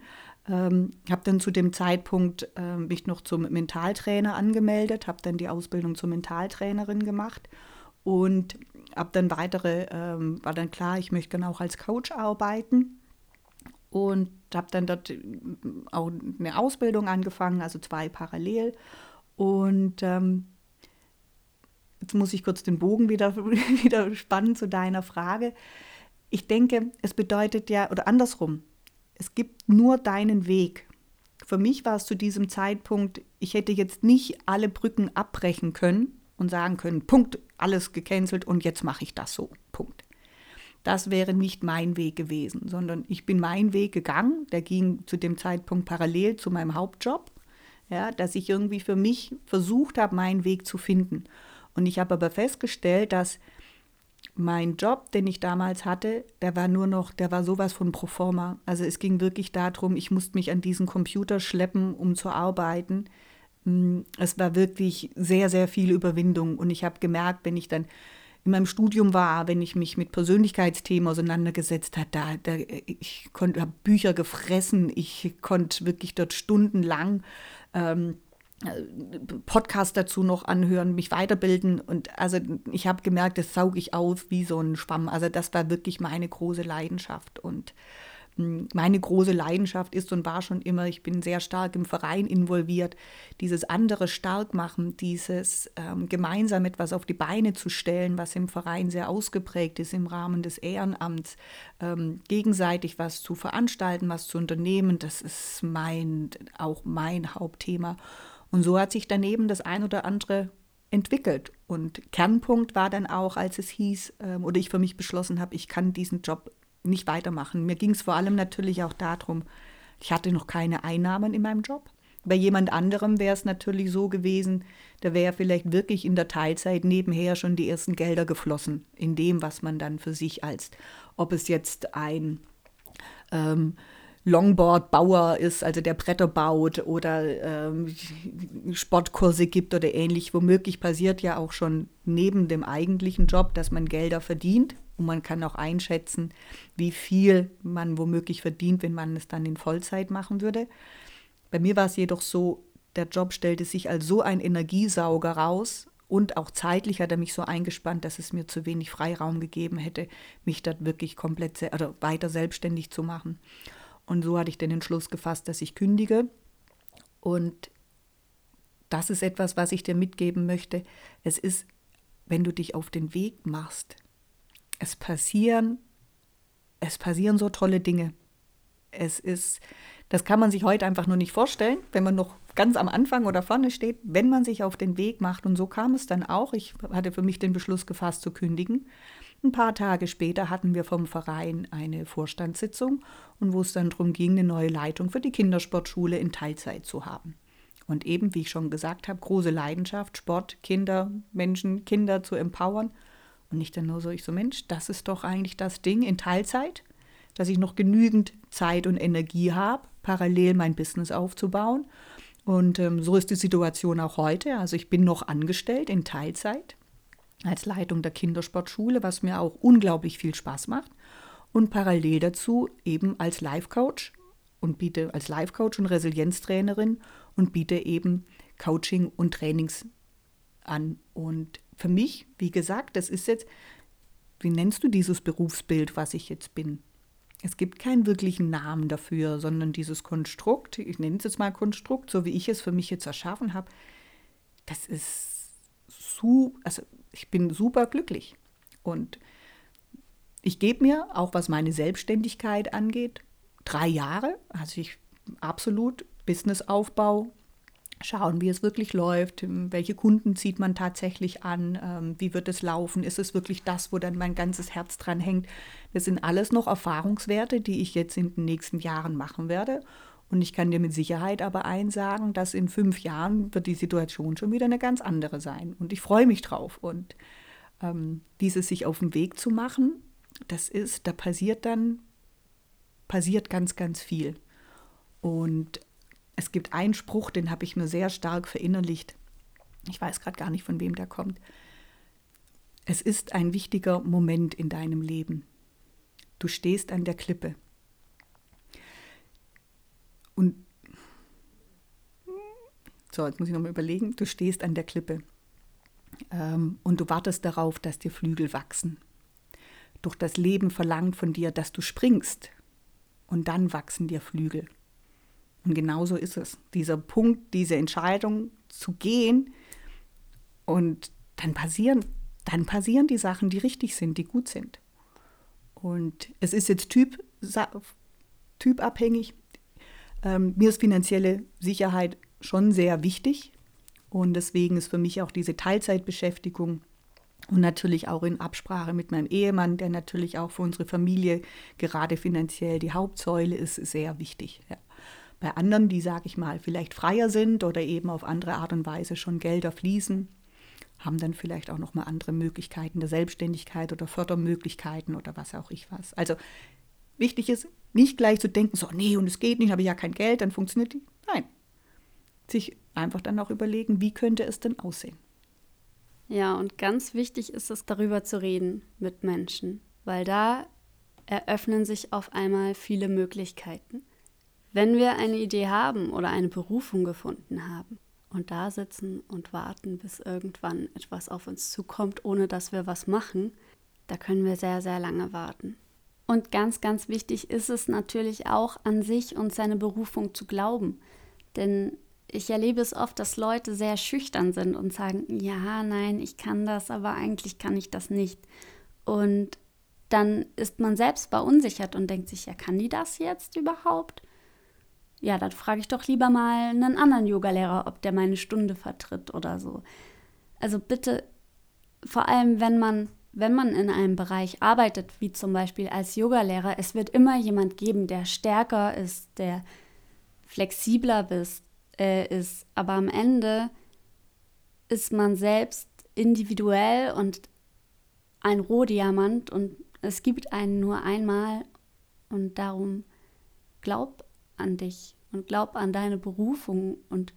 ähm, habe dann zu dem Zeitpunkt äh, mich noch zum Mentaltrainer angemeldet, habe dann die Ausbildung zur Mentaltrainerin gemacht und habe dann weitere, ähm, war dann klar, ich möchte dann auch als Coach arbeiten und habe dann dort äh, auch eine Ausbildung angefangen, also zwei parallel. Und ähm, jetzt muss ich kurz den Bogen wieder, [LAUGHS] wieder spannen zu deiner Frage. Ich denke, es bedeutet ja, oder andersrum, es gibt nur deinen Weg. für mich war es zu diesem Zeitpunkt, ich hätte jetzt nicht alle Brücken abbrechen können und sagen können, Punkt, alles gecancelt und jetzt mache ich das so. Punkt. Das wäre nicht mein Weg gewesen, sondern ich bin meinen Weg gegangen. Der ging zu dem Zeitpunkt parallel zu meinem Hauptjob, ja, dass ich irgendwie für mich versucht habe, meinen Weg zu finden. Und ich habe aber festgestellt, dass mein Job, den ich damals hatte, der war nur noch, der war sowas von pro forma. Also es ging wirklich darum, ich musste mich an diesen Computer schleppen, um zu arbeiten. Mm, es war wirklich sehr, sehr viel Überwindung. Und ich habe gemerkt, wenn ich dann in meinem Studium war, wenn ich mich mit Persönlichkeitsthemen auseinandergesetzt habe, da, da, ich konnte habe Bücher gefressen, ich konnte wirklich dort stundenlang ähm, Podcast dazu noch anhören, mich weiterbilden und also ich habe gemerkt, das sauge ich auf wie so ein Schwamm. Also das war wirklich meine große Leidenschaft und meine große Leidenschaft ist und war schon immer, ich bin sehr stark im Verein involviert, dieses andere stark machen, dieses ähm, gemeinsam etwas auf die Beine zu stellen, was im Verein sehr ausgeprägt ist im Rahmen des Ehrenamts, ähm, gegenseitig was zu veranstalten, was zu unternehmen, das ist mein, auch mein Hauptthema. Und so hat sich daneben das ein oder andere entwickelt. Und Kernpunkt war dann auch, als es hieß, ähm, oder ich für mich beschlossen habe, ich kann diesen Job nicht weitermachen. Mir ging es vor allem natürlich auch darum, ich hatte noch keine Einnahmen in meinem Job. Bei jemand anderem wäre es natürlich so gewesen, da wäre vielleicht wirklich in der Teilzeit nebenher schon die ersten Gelder geflossen, in dem, was man dann für sich als, ob es jetzt ein ähm, Longboard-Bauer ist, also der Bretter baut oder ähm, Sportkurse gibt oder ähnlich. Womöglich passiert ja auch schon neben dem eigentlichen Job, dass man Gelder verdient und man kann auch einschätzen, wie viel man womöglich verdient, wenn man es dann in Vollzeit machen würde. Bei mir war es jedoch so, der Job stellte sich als so ein Energiesauger raus und auch zeitlich hat er mich so eingespannt, dass es mir zu wenig Freiraum gegeben hätte, mich dort wirklich komplett oder weiter selbstständig zu machen. Und so hatte ich den Entschluss gefasst, dass ich kündige. Und das ist etwas, was ich dir mitgeben möchte. Es ist, wenn du dich auf den Weg machst, es passieren, es passieren so tolle Dinge. Es ist, das kann man sich heute einfach nur nicht vorstellen, wenn man noch ganz am Anfang oder vorne steht, wenn man sich auf den Weg macht. Und so kam es dann auch. Ich hatte für mich den Beschluss gefasst zu kündigen. Ein paar Tage später hatten wir vom Verein eine Vorstandssitzung und wo es dann darum ging, eine neue Leitung für die Kindersportschule in Teilzeit zu haben. Und eben, wie ich schon gesagt habe, große Leidenschaft, Sport, Kinder, Menschen, Kinder zu empowern. Und nicht dann nur so, ich so, Mensch, das ist doch eigentlich das Ding in Teilzeit, dass ich noch genügend Zeit und Energie habe, parallel mein Business aufzubauen. Und ähm, so ist die Situation auch heute. Also ich bin noch angestellt in Teilzeit als Leitung der Kindersportschule, was mir auch unglaublich viel Spaß macht. Und parallel dazu eben als Life-Coach und biete als Life-Coach und Resilienztrainerin und biete eben Coaching und Trainings an. Und für mich, wie gesagt, das ist jetzt, wie nennst du dieses Berufsbild, was ich jetzt bin? Es gibt keinen wirklichen Namen dafür, sondern dieses Konstrukt, ich nenne es jetzt mal Konstrukt, so wie ich es für mich jetzt erschaffen habe, das ist so, also ich bin super glücklich. Und ich gebe mir, auch was meine Selbstständigkeit angeht, drei Jahre, also ich absolut Businessaufbau, schauen, wie es wirklich läuft, welche Kunden zieht man tatsächlich an, ähm, wie wird es laufen, ist es wirklich das, wo dann mein ganzes Herz dran hängt. Das sind alles noch Erfahrungswerte, die ich jetzt in den nächsten Jahren machen werde. Und ich kann dir mit Sicherheit aber eins sagen, dass in fünf Jahren wird die Situation schon wieder eine ganz andere sein. Und ich freue mich drauf. Und ähm, dieses sich auf den Weg zu machen, das ist, da passiert dann, passiert ganz, ganz viel. Und es gibt einen Spruch, den habe ich mir sehr stark verinnerlicht. Ich weiß gerade gar nicht, von wem der kommt. Es ist ein wichtiger Moment in deinem Leben. Du stehst an der Klippe. Und so, jetzt muss ich nochmal überlegen, du stehst an der Klippe ähm, und du wartest darauf, dass dir Flügel wachsen. Doch das Leben verlangt von dir, dass du springst und dann wachsen dir Flügel. Und genauso ist es. Dieser Punkt, diese Entscheidung zu gehen und dann passieren, dann passieren die Sachen, die richtig sind, die gut sind. Und es ist jetzt typ, typabhängig. Ähm, mir ist finanzielle Sicherheit schon sehr wichtig und deswegen ist für mich auch diese Teilzeitbeschäftigung und natürlich auch in Absprache mit meinem Ehemann, der natürlich auch für unsere Familie gerade finanziell die Hauptsäule ist, sehr wichtig. Ja. Bei anderen, die, sage ich mal, vielleicht freier sind oder eben auf andere Art und Weise schon Gelder fließen, haben dann vielleicht auch nochmal andere Möglichkeiten der Selbstständigkeit oder Fördermöglichkeiten oder was auch ich was. Also wichtig ist, nicht gleich zu denken, so, nee, und es geht nicht, habe ich ja kein Geld, dann funktioniert die. Nein. Sich einfach dann auch überlegen, wie könnte es denn aussehen. Ja, und ganz wichtig ist es, darüber zu reden mit Menschen, weil da eröffnen sich auf einmal viele Möglichkeiten. Wenn wir eine Idee haben oder eine Berufung gefunden haben und da sitzen und warten, bis irgendwann etwas auf uns zukommt, ohne dass wir was machen, da können wir sehr, sehr lange warten. Und ganz, ganz wichtig ist es natürlich auch an sich und seine Berufung zu glauben. Denn ich erlebe es oft, dass Leute sehr schüchtern sind und sagen, ja, nein, ich kann das, aber eigentlich kann ich das nicht. Und dann ist man selbst verunsichert und denkt sich, ja, kann die das jetzt überhaupt? Ja, dann frage ich doch lieber mal einen anderen Yogalehrer, ob der meine Stunde vertritt oder so. Also bitte, vor allem wenn man, wenn man in einem Bereich arbeitet, wie zum Beispiel als Yogalehrer, es wird immer jemand geben, der stärker ist, der flexibler ist, äh, ist. Aber am Ende ist man selbst individuell und ein Rohdiamant und es gibt einen nur einmal und darum glaub an dich und glaub an deine Berufung und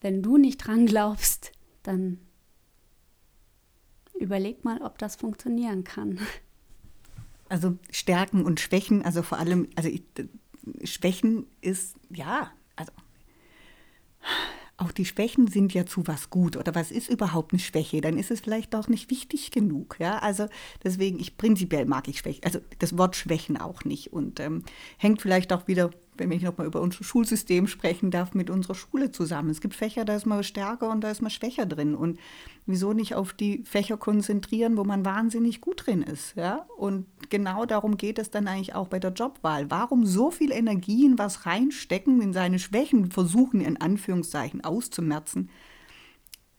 wenn du nicht dran glaubst, dann überleg mal, ob das funktionieren kann. Also Stärken und Schwächen, also vor allem, also ich, Schwächen ist, ja, also auch die Schwächen sind ja zu was gut oder was ist überhaupt eine Schwäche, dann ist es vielleicht auch nicht wichtig genug. Ja, also deswegen, ich prinzipiell mag ich Schwächen, also das Wort Schwächen auch nicht und ähm, hängt vielleicht auch wieder wenn ich nochmal über unser Schulsystem sprechen darf, mit unserer Schule zusammen. Es gibt Fächer, da ist man stärker und da ist man schwächer drin. Und wieso nicht auf die Fächer konzentrieren, wo man wahnsinnig gut drin ist? Ja? Und genau darum geht es dann eigentlich auch bei der Jobwahl. Warum so viel Energie in was reinstecken, in seine Schwächen versuchen, in Anführungszeichen auszumerzen,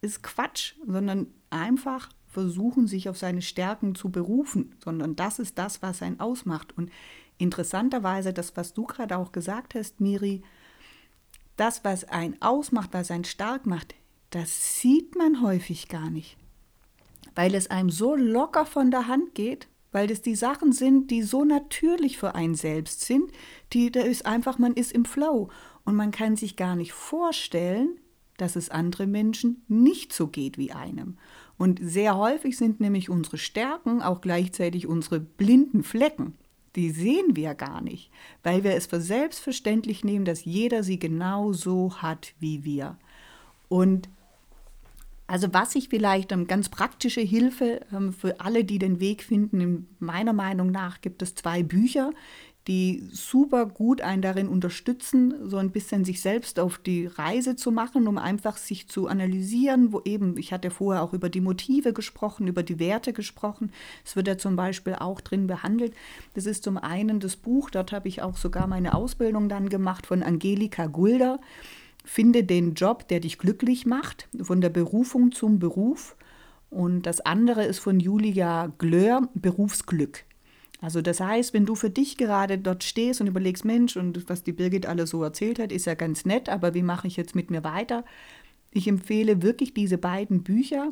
ist Quatsch, sondern einfach versuchen, sich auf seine Stärken zu berufen, sondern das ist das, was einen ausmacht. Und interessanterweise, das, was du gerade auch gesagt hast, Miri, das, was einen ausmacht, was einen stark macht, das sieht man häufig gar nicht, weil es einem so locker von der Hand geht, weil es die Sachen sind, die so natürlich für einen selbst sind, die da ist einfach, man ist im Flow. Und man kann sich gar nicht vorstellen, dass es andere Menschen nicht so geht wie einem. Und sehr häufig sind nämlich unsere Stärken auch gleichzeitig unsere blinden Flecken die sehen wir gar nicht, weil wir es für selbstverständlich nehmen, dass jeder sie genauso hat wie wir. Und also was ich vielleicht ähm, ganz praktische Hilfe ähm, für alle, die den Weg finden, in meiner Meinung nach gibt es zwei Bücher, die super gut einen darin unterstützen, so ein bisschen sich selbst auf die Reise zu machen, um einfach sich zu analysieren, wo eben, ich hatte vorher auch über die Motive gesprochen, über die Werte gesprochen. Es wird ja zum Beispiel auch drin behandelt. Das ist zum einen das Buch, dort habe ich auch sogar meine Ausbildung dann gemacht von Angelika Gulder. Finde den Job, der dich glücklich macht, von der Berufung zum Beruf. Und das andere ist von Julia Glör, Berufsglück. Also das heißt, wenn du für dich gerade dort stehst und überlegst, Mensch, und was die Birgit alles so erzählt hat, ist ja ganz nett, aber wie mache ich jetzt mit mir weiter? Ich empfehle wirklich diese beiden Bücher.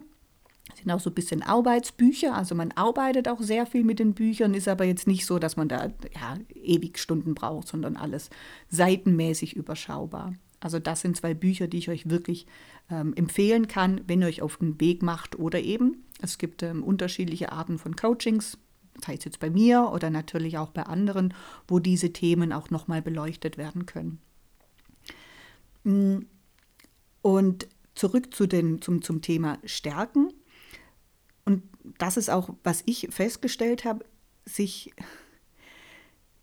Sind auch so ein bisschen Arbeitsbücher, also man arbeitet auch sehr viel mit den Büchern, ist aber jetzt nicht so, dass man da ja, ewig Stunden braucht, sondern alles seitenmäßig überschaubar. Also das sind zwei Bücher, die ich euch wirklich ähm, empfehlen kann, wenn ihr euch auf den Weg macht oder eben, es gibt ähm, unterschiedliche Arten von Coachings, das heißt jetzt bei mir oder natürlich auch bei anderen, wo diese Themen auch nochmal beleuchtet werden können. Mm, und zurück zu den, zum, zum Thema Stärken. Und das ist auch, was ich festgestellt habe, sich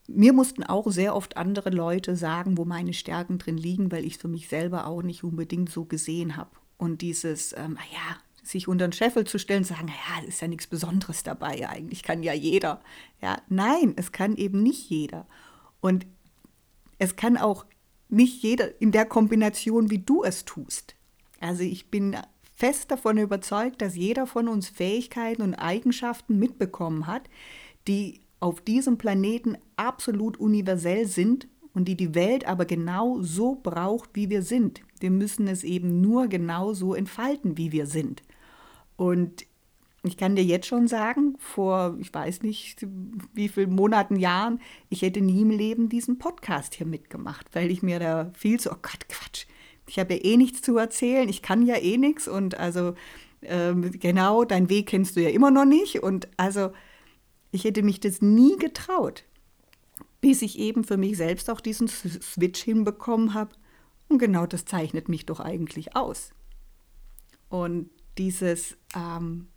mir mussten auch sehr oft andere Leute sagen, wo meine Stärken drin liegen, weil ich es für mich selber auch nicht unbedingt so gesehen habe. Und dieses, ähm, ja, sich unter den Scheffel zu stellen und sagen, ja, ist ja nichts Besonderes dabei, eigentlich kann ja jeder. Ja, nein, es kann eben nicht jeder. Und es kann auch nicht jeder in der Kombination, wie du es tust. Also ich bin fest davon überzeugt, dass jeder von uns Fähigkeiten und Eigenschaften mitbekommen hat, die auf diesem Planeten absolut universell sind und die die Welt aber genau so braucht, wie wir sind. Wir müssen es eben nur genau so entfalten, wie wir sind. Und ich kann dir jetzt schon sagen, vor, ich weiß nicht, wie vielen Monaten, Jahren, ich hätte nie im Leben diesen Podcast hier mitgemacht, weil ich mir da viel zu, oh Gott, Quatsch, ich habe ja eh nichts zu erzählen, ich kann ja eh nichts und also ähm, genau, dein Weg kennst du ja immer noch nicht und also ich hätte mich das nie getraut, bis ich eben für mich selbst auch diesen Switch hinbekommen habe und genau das zeichnet mich doch eigentlich aus. Und dieses, ähm,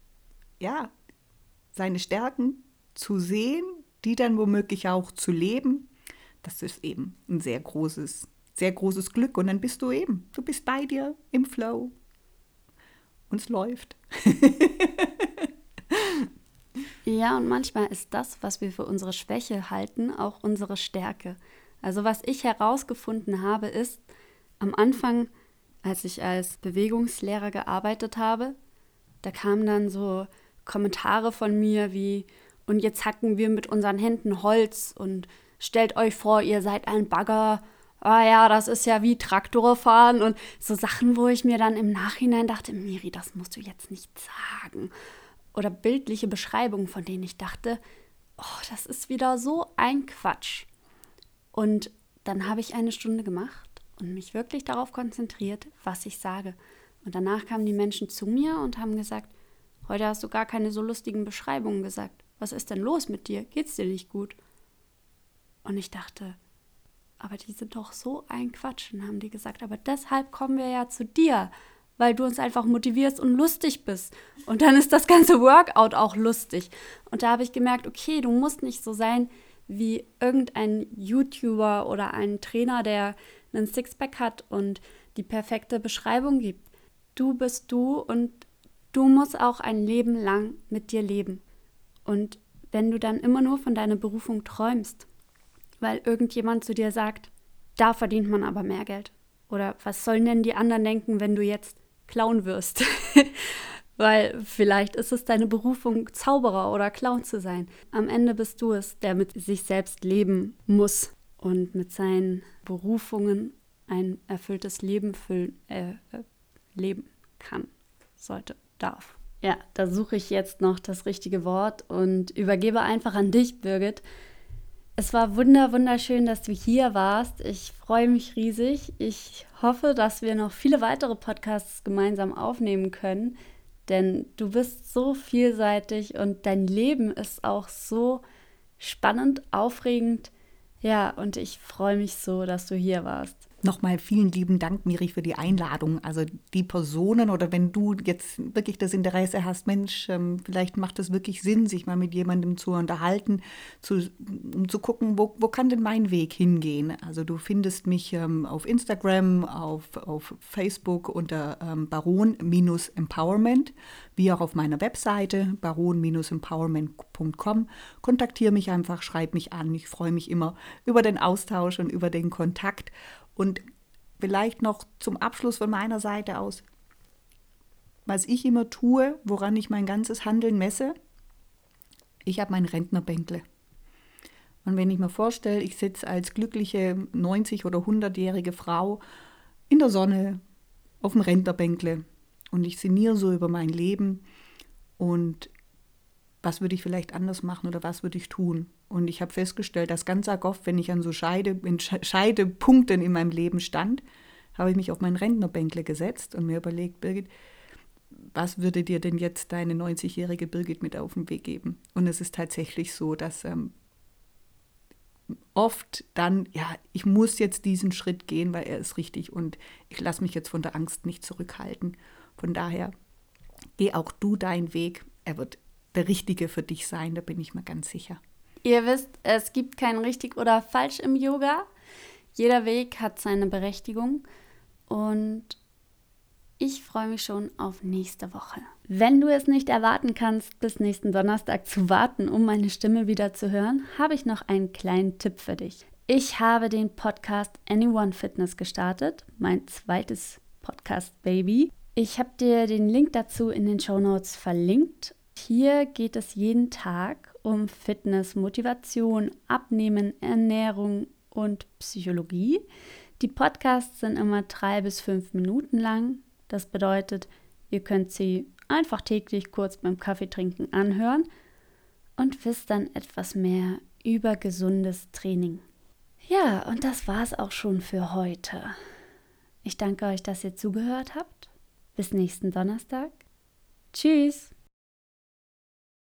ja, seine Stärken zu sehen, die dann womöglich auch zu leben, das ist eben ein sehr großes, sehr großes Glück. Und dann bist du eben, du bist bei dir im Flow. Und es läuft. [LAUGHS] ja, und manchmal ist das, was wir für unsere Schwäche halten, auch unsere Stärke. Also was ich herausgefunden habe, ist, am Anfang, als ich als Bewegungslehrer gearbeitet habe, da kamen dann so Kommentare von mir wie, und jetzt hacken wir mit unseren Händen Holz und stellt euch vor, ihr seid ein Bagger. Ah ja, das ist ja wie Traktor fahren und so Sachen, wo ich mir dann im Nachhinein dachte, Miri, das musst du jetzt nicht sagen. Oder bildliche Beschreibungen, von denen ich dachte, oh, das ist wieder so ein Quatsch. Und dann habe ich eine Stunde gemacht und mich wirklich darauf konzentriert, was ich sage. Und danach kamen die Menschen zu mir und haben gesagt, heute hast du gar keine so lustigen Beschreibungen gesagt. Was ist denn los mit dir? Geht's dir nicht gut? Und ich dachte, aber die sind doch so ein Quatsch. Und haben die gesagt, aber deshalb kommen wir ja zu dir, weil du uns einfach motivierst und lustig bist. Und dann ist das ganze Workout auch lustig. Und da habe ich gemerkt, okay, du musst nicht so sein wie irgendein YouTuber oder ein Trainer, der einen Sixpack hat und die perfekte Beschreibung gibt. Du bist du und du musst auch ein Leben lang mit dir leben. Und wenn du dann immer nur von deiner Berufung träumst, weil irgendjemand zu dir sagt, da verdient man aber mehr Geld. Oder was sollen denn die anderen denken, wenn du jetzt Clown wirst? [LAUGHS] weil vielleicht ist es deine Berufung, Zauberer oder Clown zu sein. Am Ende bist du es, der mit sich selbst leben muss und mit seinen Berufungen ein erfülltes Leben füllen, äh, leben kann, sollte, darf. Ja, da suche ich jetzt noch das richtige Wort und übergebe einfach an dich, Birgit. Es war wunder, wunderschön, dass du hier warst. Ich freue mich riesig. Ich hoffe, dass wir noch viele weitere Podcasts gemeinsam aufnehmen können, denn du bist so vielseitig und dein Leben ist auch so spannend, aufregend. Ja, und ich freue mich so, dass du hier warst. Nochmal vielen lieben Dank, Miri, für die Einladung. Also die Personen oder wenn du jetzt wirklich das Interesse hast, Mensch, ähm, vielleicht macht es wirklich Sinn, sich mal mit jemandem zu unterhalten, zu, um zu gucken, wo, wo kann denn mein Weg hingehen. Also du findest mich ähm, auf Instagram, auf, auf Facebook unter ähm, Baron-Empowerment, wie auch auf meiner Webseite baron-empowerment.com. Kontaktiere mich einfach, schreib mich an. Ich freue mich immer über den Austausch und über den Kontakt. Und vielleicht noch zum Abschluss von meiner Seite aus, was ich immer tue, woran ich mein ganzes Handeln messe, ich habe mein Rentnerbänkle. Und wenn ich mir vorstelle, ich sitze als glückliche 90- oder 100-jährige Frau in der Sonne auf dem Rentnerbänkle und ich sinniere so über mein Leben und was würde ich vielleicht anders machen oder was würde ich tun? Und ich habe festgestellt, dass ganz oft, wenn ich an so Scheide, Scheidepunkten in meinem Leben stand, habe ich mich auf mein Rentnerbänkle gesetzt und mir überlegt, Birgit, was würde dir denn jetzt deine 90-jährige Birgit mit auf den Weg geben? Und es ist tatsächlich so, dass ähm, oft dann, ja, ich muss jetzt diesen Schritt gehen, weil er ist richtig und ich lasse mich jetzt von der Angst nicht zurückhalten. Von daher, geh auch du deinen Weg. Er wird der richtige für dich sein, da bin ich mir ganz sicher. Ihr wisst, es gibt kein richtig oder falsch im Yoga. Jeder Weg hat seine Berechtigung und ich freue mich schon auf nächste Woche. Wenn du es nicht erwarten kannst, bis nächsten Donnerstag zu warten, um meine Stimme wieder zu hören, habe ich noch einen kleinen Tipp für dich. Ich habe den Podcast Anyone Fitness gestartet, mein zweites Podcast-Baby. Ich habe dir den Link dazu in den Show Notes verlinkt. Hier geht es jeden Tag um Fitness, Motivation, Abnehmen, Ernährung und Psychologie. Die Podcasts sind immer drei bis fünf Minuten lang. Das bedeutet, ihr könnt sie einfach täglich kurz beim Kaffeetrinken anhören und wisst dann etwas mehr über gesundes Training. Ja, und das war's auch schon für heute. Ich danke euch, dass ihr zugehört habt. Bis nächsten Donnerstag. Tschüss.